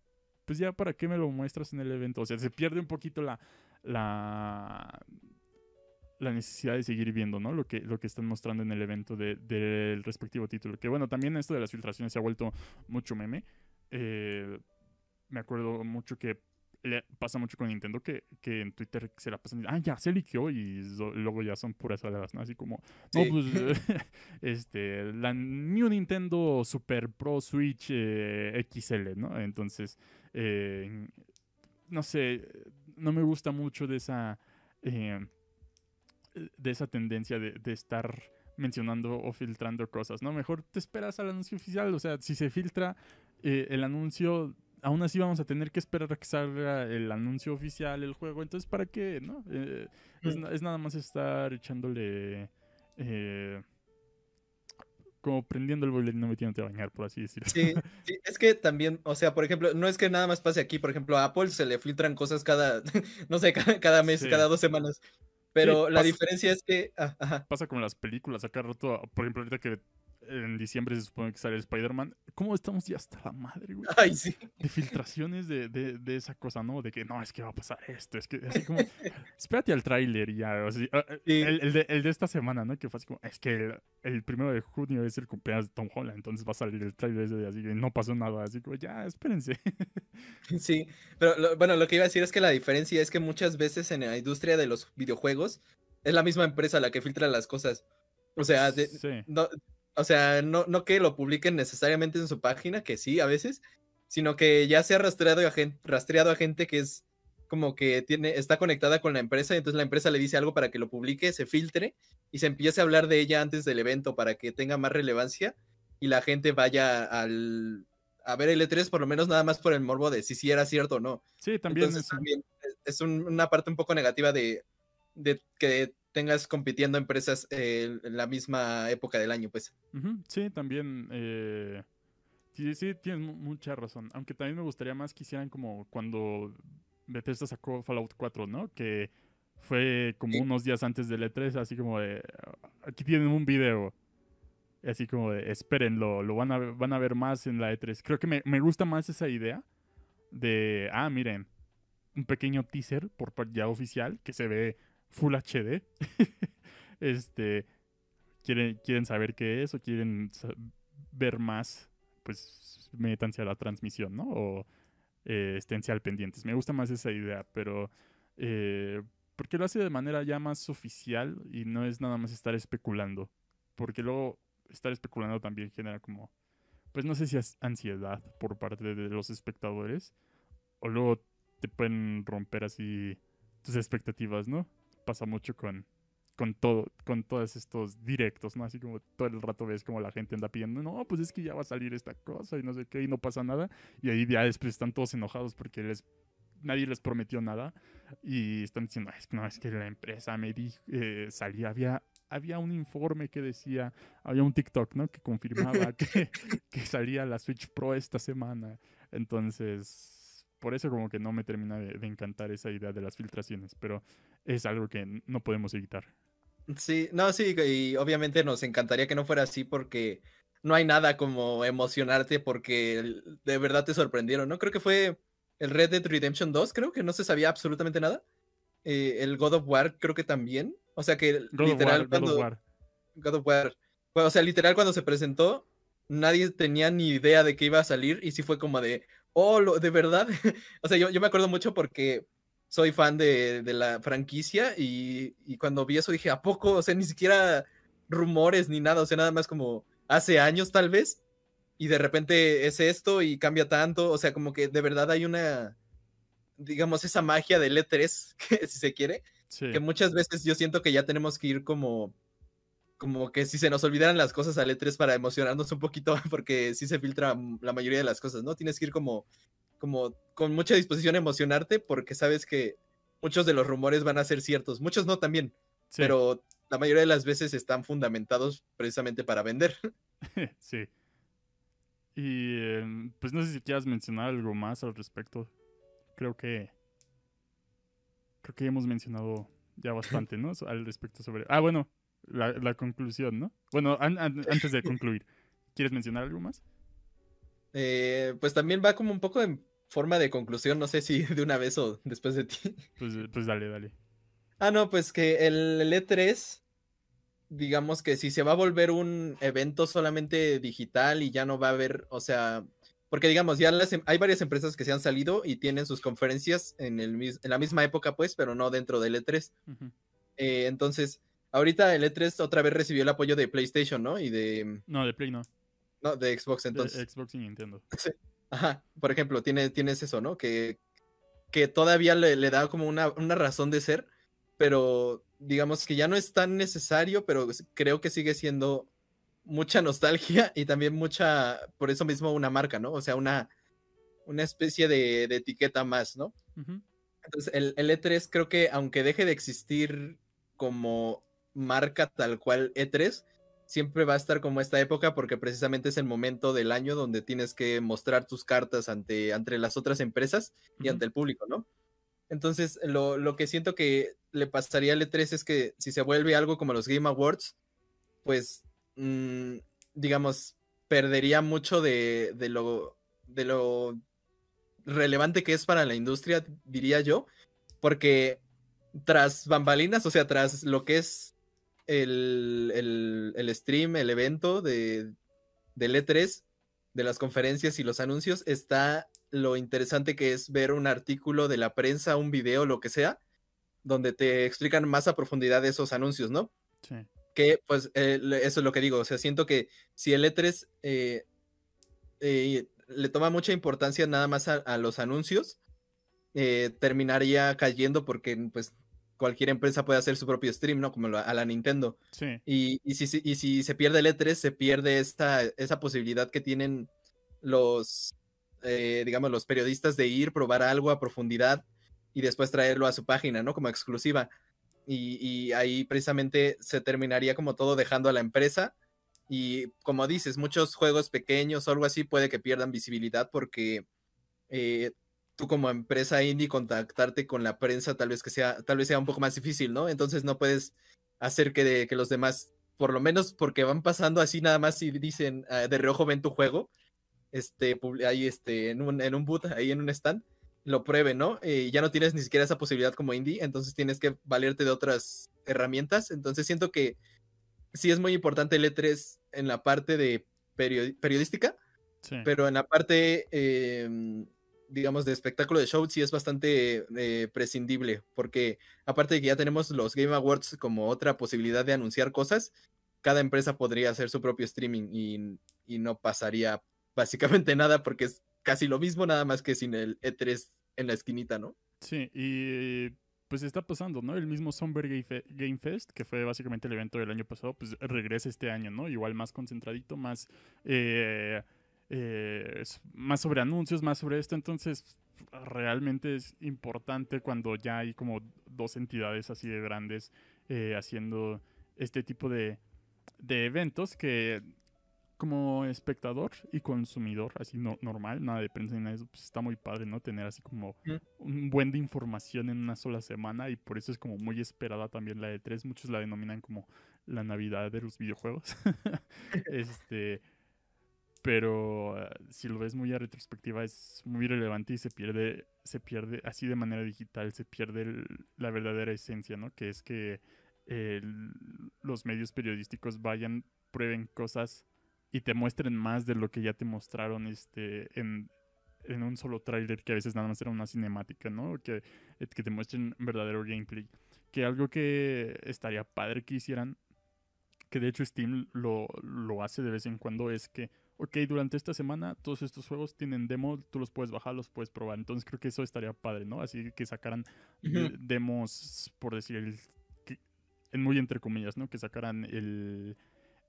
pues ya, ¿para qué me lo muestras en el evento? O sea, se pierde un poquito la, la la necesidad de seguir viendo, ¿no? Lo que, lo que están mostrando en el evento del respectivo título. Que bueno, también esto de las filtraciones se ha vuelto mucho meme. Eh, me acuerdo mucho que le pasa mucho con Nintendo que, que en Twitter se la pasan ah, ya se liqueó y luego ya son puras palabras, ¿no? Así como, no, pues, [LAUGHS] [LAUGHS] este, la New Nintendo Super Pro Switch eh, XL, ¿no? Entonces, eh, no sé, no me gusta mucho de esa de esa tendencia de, estar mencionando o filtrando cosas, ¿no? Mejor te esperas al anuncio oficial, o sea, si se filtra eh, el anuncio, aún así vamos a tener que esperar a que salga el anuncio oficial, el juego, entonces, ¿para qué, no? Eh, mm. es, nada más estar echándole... Eh, como prendiendo el boiler y no metiéndote a bañar, por así decirlo. Sí, [LAUGHS] sí, es que también, o sea, por ejemplo, no es que nada más pase aquí, por ejemplo, a Apple se le filtran cosas cada, [LAUGHS] no sé, cada, mes, cada dos semanas. Pero la diferencia es que. Ah, pasa con las películas, acá roto. Por ejemplo, ahorita que en diciembre se supone que sale Spider-Man. ¿Cómo estamos ya hasta la madre, güey? Ay, sí. De filtraciones de, de, de, esa cosa, ¿no? De que no, es que va a pasar esto. Es que así como. espérate al tráiler ya. O sea, ah, Sí. el, el de, el de esta semana, ¿no? Que fue así como. Es que el, el primero de junio es el cumpleaños de Tom Holland. Entonces va a salir el tráiler ese de así que no pasó nada. Así como, ya, espérense. [LAUGHS] Sí, pero lo- bueno, lo que iba a decir es que la diferencia es que muchas veces en la industria de los videojuegos es la misma empresa la que filtra las cosas. O sea, de- sí. no, o sea, no, no que lo publiquen necesariamente en su página, que sí, a veces, sino que ya se ha rastreado a gente, rastreado a gente que es como que tiene, está conectada con la empresa, y entonces la empresa le dice algo para que lo publique, se filtre y se empiece a hablar de ella antes del evento para que tenga más relevancia y la gente vaya al, a ver el E3 por lo menos nada más por el morbo de si sí era cierto o no. Sí, también Entonces es- también es- es un- una parte un poco negativa de, de que tengas compitiendo empresas eh, en la misma época del año, pues. Sí, también. eh, sí, sí, tienes mu- mucha razón. Aunque también me gustaría más que hicieran como cuando Bethesda sacó Fallout 4, ¿no? Que fue como Sí. unos días antes del E3, así como de. Aquí tienen un video. Así como de, espérenlo, lo van a, ver- van a ver más en la E3. Creo que me, me gusta más esa idea de, ah, miren, un pequeño teaser por ya oficial que se ve Full HD. [LAUGHS] este, quieren, quieren saber qué es o quieren ver más, pues métanse a la transmisión, ¿no? O eh, esténse al pendientes. Me gusta más esa idea, pero eh, porque lo hace de manera ya más oficial y no es nada más estar especulando. Porque luego estar especulando también genera como, pues no sé si es ansiedad por parte de los espectadores o luego te pueden romper así tus expectativas, ¿no? Pasa mucho con, con todo, con todos estos directos, ¿no? Así como todo el rato ves como la gente anda pidiendo, no, pues es que ya va a salir esta cosa y no sé qué, y no pasa nada. Y ahí ya después están todos enojados porque les, nadie les prometió nada. Y están diciendo, es que no, es que la empresa me dijo, eh, salía, había, había un informe que decía, había un TikTok, ¿no? Que confirmaba [LAUGHS] que, que salía la Switch Pro esta semana. Entonces, por eso como que no me termina de, de encantar esa idea de las filtraciones, pero es algo que no podemos evitar. Sí, no, sí, y obviamente nos encantaría que no fuera así porque no hay nada como emocionarte porque de verdad te sorprendieron, ¿no? Creo que fue el Red Dead Redemption 2, creo que no se sabía absolutamente nada. Eh, el God of War creo que también. O sea que God literal War, God of cuando War. God of War, bueno, o sea, literal cuando se presentó, nadie tenía ni idea de que iba a salir y sí fue como de, oh, lo- de verdad. [LAUGHS] o sea, yo, yo me acuerdo mucho porque soy fan de, de la franquicia y, y cuando vi eso dije, ¿a poco? O sea, ni siquiera rumores ni nada, o sea, nada más como hace años tal vez y de repente es esto y cambia tanto, o sea, como que de verdad hay una, digamos, esa magia del E3, [LAUGHS] que, si se quiere, Sí. que muchas veces yo siento que ya tenemos que ir como como que si se nos olvidaran las cosas al E3 para emocionarnos un poquito, [LAUGHS] porque sí se filtra la mayoría de las cosas, ¿no? Tienes que ir como, como con mucha disposición a emocionarte porque sabes que muchos de los rumores van a ser ciertos, muchos no también, Sí, pero la mayoría de las veces están fundamentados precisamente para vender. [LAUGHS] [LAUGHS] sí. Y eh, pues no sé si quieras mencionar algo más al respecto. Creo que creo que hemos mencionado ya bastante, ¿no? Al respecto sobre. Ah, bueno, la, la conclusión, ¿no? Bueno, an- an- antes de [LAUGHS] concluir, ¿quieres mencionar algo más? Eh, pues también va como un poco en forma de conclusión, no sé si [LAUGHS] de una vez o después de ti. Pues, eh, pues dale, dale. Ah, no, pues que el, el E3, digamos que si se va a volver un evento solamente digital y ya no va a haber, o sea, porque digamos, ya las em- hay varias empresas que se han salido y tienen sus conferencias en, el, en la misma época, pues, pero no dentro del E3. Ujú. Eh, entonces, ahorita el E3 otra vez recibió el apoyo de PlayStation, ¿no? Y de, No, de Play no. no, de Xbox, De entonces. Xbox y Nintendo. [LAUGHS] Ajá, por ejemplo, tiene, tienes eso, ¿no? Que, que todavía le, le da como una, una razón de ser, pero digamos que ya no es tan necesario, pero creo que sigue siendo mucha nostalgia y también mucha, por eso mismo una marca, ¿no? O sea, una, una especie de, de etiqueta más, ¿no? Entonces, el, el E3 creo que aunque deje de existir como marca tal cual E3, siempre va a estar como esta época porque precisamente es el momento del año donde tienes que mostrar tus cartas ante, ante las otras empresas y ante el público, ¿no? Entonces, lo, lo que siento que le pasaría al E3 es que si se vuelve algo como los Game Awards, pues mm, digamos, perdería mucho de, de, lo, de lo relevante que es para la industria, diría yo, porque tras bambalinas, o sea, tras lo que es el, el, el stream, el evento de, del E3, de las conferencias y los anuncios, está lo interesante que es ver un artículo de la prensa, un video, lo que sea, donde te explican más a profundidad esos anuncios, ¿no? Sí. Que pues eh, eso es lo que digo, o sea, siento que si el E3 eh, eh, le toma mucha importancia nada más a, los anuncios, terminaría cayendo porque pues cualquier empresa puede hacer su propio stream, ¿no? Como a la Nintendo. Sí. Y, y, si, y si se pierde el E3, se pierde esta, esa posibilidad que tienen los, digamos, los periodistas de ir, probar algo a profundidad y después traerlo a su página, ¿no? Como exclusiva. Y, ahí precisamente se terminaría como todo dejando a la empresa. Y como dices, muchos juegos pequeños o algo así puede que pierdan visibilidad porque eh, tú como empresa indie contactarte con la prensa tal vez que sea, tal vez sea un poco más difícil, ¿no? Entonces no puedes hacer que, de, que los demás, por lo menos porque van pasando así nada más y dicen ah, de reojo ven tu juego, este, ahí este, en un, en un boot, ahí en un stand, lo pruebe, ¿no? Eh, ya no tienes ni siquiera esa posibilidad como indie, entonces tienes que valerte de otras herramientas. Entonces siento que sí es muy importante el E3 en la parte de periodística, pero en la parte, em, digamos, de espectáculo de show sí es bastante eh, prescindible, porque aparte de que ya tenemos los Game Awards como otra posibilidad de anunciar cosas, cada empresa podría hacer su propio streaming y, y no pasaría [LAUGHS] básicamente nada porque es casi lo mismo, nada más que sin el E3 en la esquinita, ¿no? Sí, y pues está pasando, ¿no? El mismo Somber Game Fest, que fue básicamente el evento del año pasado, pues regresa este año, ¿no? Igual más concentradito, más, eh, eh, más sobre anuncios, más sobre esto. Entonces, realmente es importante cuando ya hay como dos entidades así de grandes eh, haciendo este tipo de, de eventos que como espectador y consumidor, así no, normal, nada de prensa ni nada de eso, pues está muy padre, ¿no? Tener así como un buen de información en una sola semana y por eso es como muy esperada también la de 3 Muchos la denominan como la Navidad de los videojuegos. [LAUGHS] este, pero eh, si lo ves muy a retrospectiva es muy relevante y se pierde, se pierde así de manera digital, se pierde la verdadera esencia, ¿no? Que es que los medios periodísticos vayan, prueben cosas y te muestren más de lo que ya te mostraron este en, un solo tráiler que a veces nada más era una cinemática, ¿no? Que, que te muestren verdadero gameplay. Que algo que estaría padre que hicieran, que de hecho Steam lo, lo hace de vez en cuando, es que, ok, durante esta semana todos estos juegos tienen demo, tú los puedes bajar, los puedes probar. Entonces creo que eso estaría padre, ¿no? Así que sacaran demos, por decir, el, en muy entre comillas, ¿no? Que sacaran el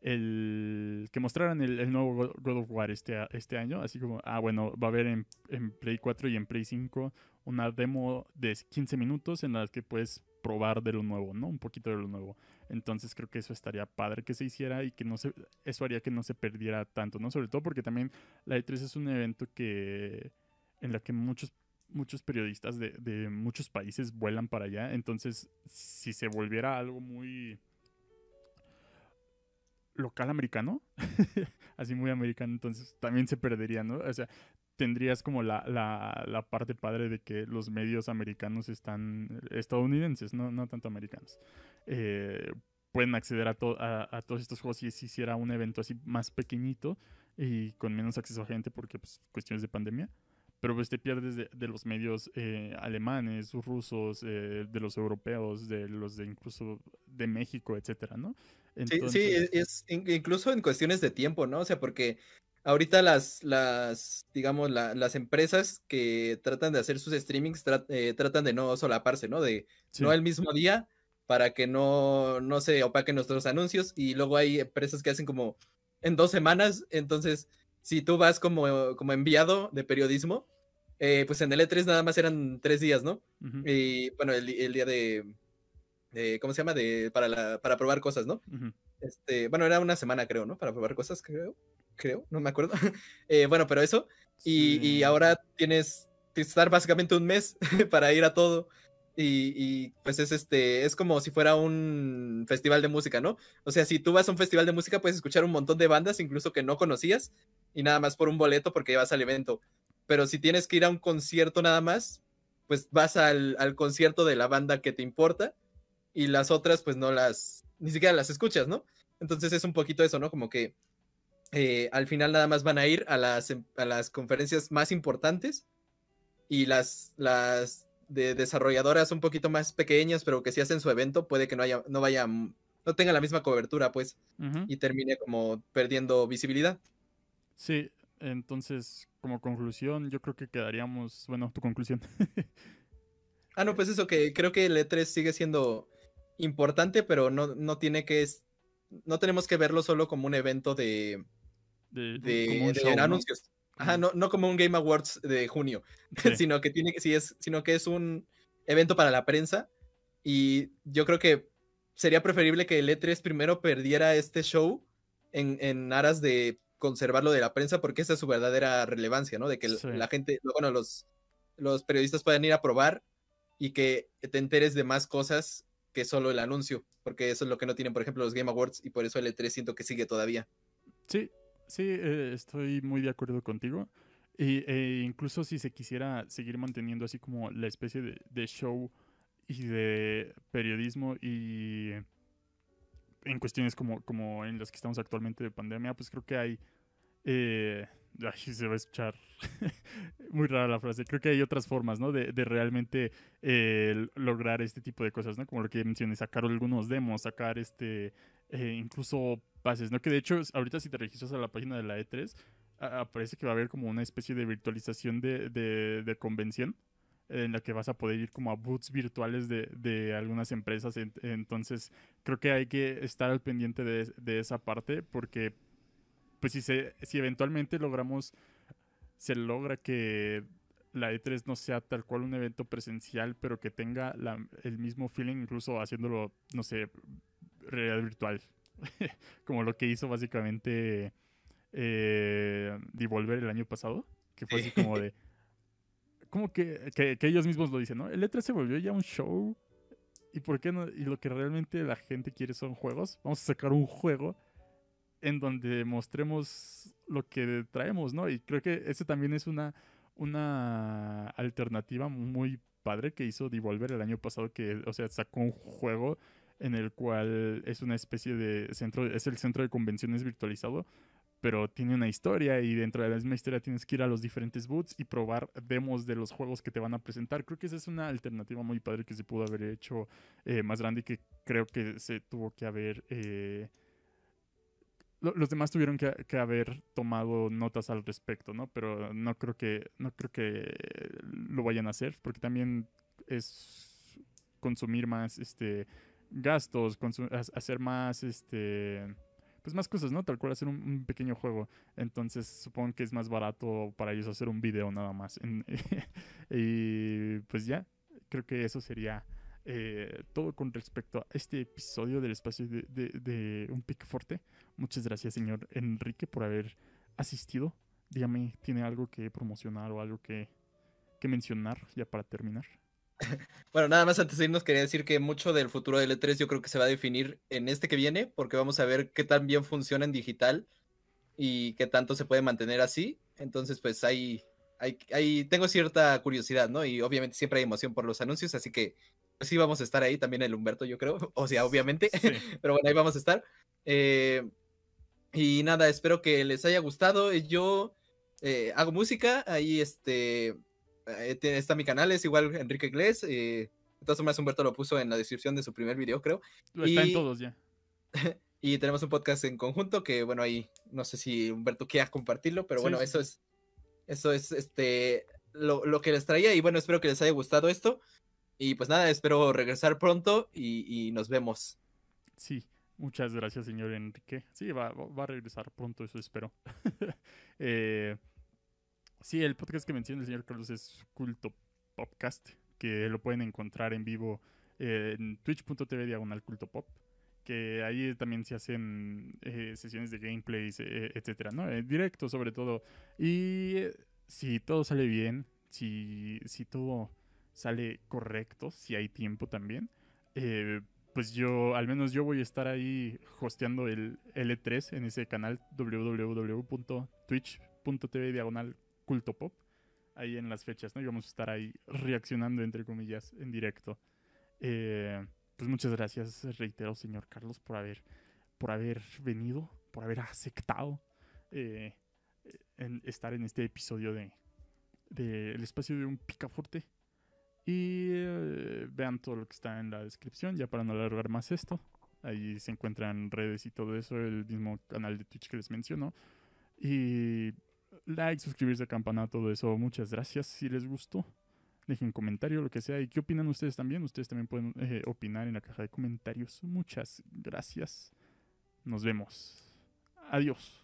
el que mostraran el, nuevo God of War este, este año, así como, ah, bueno, va a haber en, en, Play 4 y en Play 5 una demo de 15 minutos en la que puedes probar de lo nuevo, ¿no? Un poquito de lo nuevo. Entonces creo que eso estaría padre que se hiciera y que no se, eso haría que no se perdiera tanto, ¿no? Sobre todo porque también la E3 es un evento que, en la que muchos muchos periodistas de, de muchos países vuelan para allá, entonces si se volviera algo muy local americano, [LAUGHS] así muy americano, entonces también se perdería, ¿no? O sea, tendrías como la, la, la, parte padre de que los medios americanos están estadounidenses, no, no tanto americanos. Eh, pueden acceder a, a, todos estos juegos si se hiciera un evento así más pequeñito y con menos acceso a gente porque pues cuestiones de pandemia pero pues te pierdes de, los medios eh, alemanes, rusos, eh, de los europeos, de los de incluso de México, etcétera, ¿no? Sí, sí, es, incluso en cuestiones de tiempo, ¿no? O sea, porque ahorita las, las digamos, las empresas que tratan de hacer sus streamings eh, tratan de no solaparse, ¿no? De no el mismo día para que no, no se opaquen nuestros anuncios y luego hay empresas que hacen como en dos semanas, entonces si tú vas como, como enviado de periodismo, eh, pues en el E3 nada más eran tres días, ¿no? Y bueno, el, día de, ¿cómo se llama? De, para, la, para probar cosas, ¿no? este, bueno, era una semana, creo, ¿no? Para probar cosas, creo. Creo, no me acuerdo. [LAUGHS] Eh, bueno, pero eso. Y, y, ahora tienes que estar básicamente un mes [LAUGHS] para ir a todo. y, y, pues es este, es como si fuera un festival de música, ¿no? O sea, si tú vas a un festival de música puedes escuchar un montón de bandas, incluso que no conocías, y nada más por un boleto porque vas al evento. Pero si tienes que ir a un concierto nada más, pues vas al, al concierto de la banda que te importa y las otras pues no las, ni siquiera las escuchas, ¿no? Entonces es un poquito eso, ¿no? Como que eh, al final nada más van a ir a las, a las conferencias más importantes y las, las de desarrolladoras un poquito más pequeñas, pero que si hacen su evento, puede que no haya, no vaya, no tenga la misma cobertura, pues, y termine como perdiendo visibilidad. Sí, entonces, como conclusión, yo creo que quedaríamos, bueno, tu conclusión. [LAUGHS] ah, no, pues eso, que creo que el E3 sigue siendo importante, pero no, no tiene que, no tenemos que verlo solo como un evento de, de, anuncios. Ajá, no, no como un Game Awards de junio, [LAUGHS] sino que tiene sí es, sino que es un evento para la prensa. Y yo creo que sería preferible que el E3 primero perdiera este show en, en aras de conservarlo de la prensa, porque esa es su verdadera relevancia, ¿no? De que la gente, bueno, los, los periodistas puedan ir a probar y que te enteres de más cosas que solo el anuncio, porque eso es lo que no tienen, por ejemplo, los Game Awards, y por eso el E3 siento que sigue todavía. Sí, Sí, eh, estoy muy de acuerdo contigo. Y, e incluso si se quisiera seguir manteniendo así como la especie de, show y de periodismo y en cuestiones como, como en las que estamos actualmente de pandemia, pues creo que hay... Eh, ay, se va a escuchar [LAUGHS] muy rara la frase. Creo que hay otras formas, ¿no? De, de realmente eh, lograr este tipo de cosas, ¿no? Como lo que mencioné, sacar algunos demos, sacar este, eh, incluso pases, ¿no? Que de hecho, ahorita si te registras a la página de la E3, aparece que va a haber como una especie de virtualización de, de, convención en la que vas a poder ir como a boots virtuales de, de algunas empresas. entonces, creo que hay que estar al pendiente de, esa parte porque, pues, si, se, si eventualmente logramos, se logra que la E3 no sea tal cual un evento presencial, pero que tenga el mismo feeling, incluso haciéndolo, no sé, realidad virtual. [LAUGHS] como lo que hizo básicamente eh, Devolver el año pasado, que fue así como de... [LAUGHS] Como que, que, ellos mismos lo dicen, ¿no? El E3 se volvió ya un show. ¿Y por qué no? Y lo que realmente la gente quiere son juegos. Vamos a sacar un juego en donde mostremos lo que traemos, ¿no? Y creo que ese también es una, una alternativa muy padre que hizo Devolver el año pasado, que, o sea, sacó un juego en el cual es una especie de centro, es el centro de convenciones virtualizado, pero tiene una historia y dentro de la misma historia tienes que ir a los diferentes booths y probar demos de los juegos que te van a presentar. Creo que esa es una alternativa muy padre que se pudo haber hecho eh, más grande y que creo que se tuvo que haber... Eh, los demás tuvieron que, que, haber tomado notas al respecto, ¿no? Pero no creo que no creo que lo vayan a hacer porque también es consumir más este gastos, hacer más, este, pues más cosas, ¿no? Tal cual hacer un, pequeño juego. Entonces supongo que es más barato para ellos hacer un video nada más. [LAUGHS] y pues ya, creo que eso sería eh, todo con respecto a este episodio del espacio de, de, Un Pique Forte. Muchas gracias, señor Enrique, por haber asistido. Dígame, ¿tiene algo que promocionar o algo que, que mencionar ya para terminar? Bueno, nada más antes de irnos quería decir que mucho del futuro del E3 yo creo que se va a definir en este que viene, porque vamos a ver qué tan bien funciona en digital y qué tanto se puede mantener así. Entonces, pues ahí, ahí, tengo cierta curiosidad, ¿no? Y obviamente siempre hay emoción por los anuncios, así que pues sí vamos a estar ahí, también el Humberto, yo creo, [LAUGHS] o sea, obviamente, [LAUGHS] pero bueno, ahí vamos a estar. Eh, y nada, espero que les haya gustado. Yo eh, hago música, ahí este está mi canal, es igual Enrique Iglesias. Eh, de todas formas, Humberto lo puso en la descripción de su primer video, creo. Está en todos ya. [LAUGHS] y tenemos un podcast en conjunto que, bueno, ahí no sé si Humberto quiera compartirlo, pero bueno, eso es eso es este lo, lo, que les traía y bueno, espero que les haya gustado esto. Y pues nada, espero regresar pronto y, nos vemos. Sí, muchas gracias, señor Enrique. Sí, va, va a regresar pronto, eso espero. [LAUGHS] eh, Sí, el podcast que menciona el señor Carlos es Culto Podcast, que lo pueden encontrar en vivo eh, en twitch.tv diagonal culto pop, que ahí también se hacen eh, sesiones de gameplays, eh, etcétera, ¿no? En directo sobre todo. Y si todo sale bien, si, si todo sale correcto, si hay tiempo también, eh, pues yo, al menos yo voy a estar ahí hosteando el L3 en ese canal www.twitch.tv diagonal culto pop. Ahí en las fechas, ¿no? Y vamos a estar ahí reaccionando, entre comillas, en directo. Eh, pues muchas gracias, reitero, señor Carlos, por haber, por haber venido, por haber aceptado eh, en estar en este episodio de, de El espacio de un picaforte. Y eh, vean todo lo que está en la descripción, ya para no alargar más esto. Ahí se encuentran redes y todo eso, el mismo canal de Twitch que les menciono. Y like, suscribirse, campana, todo eso. Muchas gracias si les gustó. Dejen comentario, lo que sea. ¿Y qué opinan ustedes también? Ustedes también pueden eh, opinar en la caja de comentarios. Muchas gracias. Nos vemos. Adiós.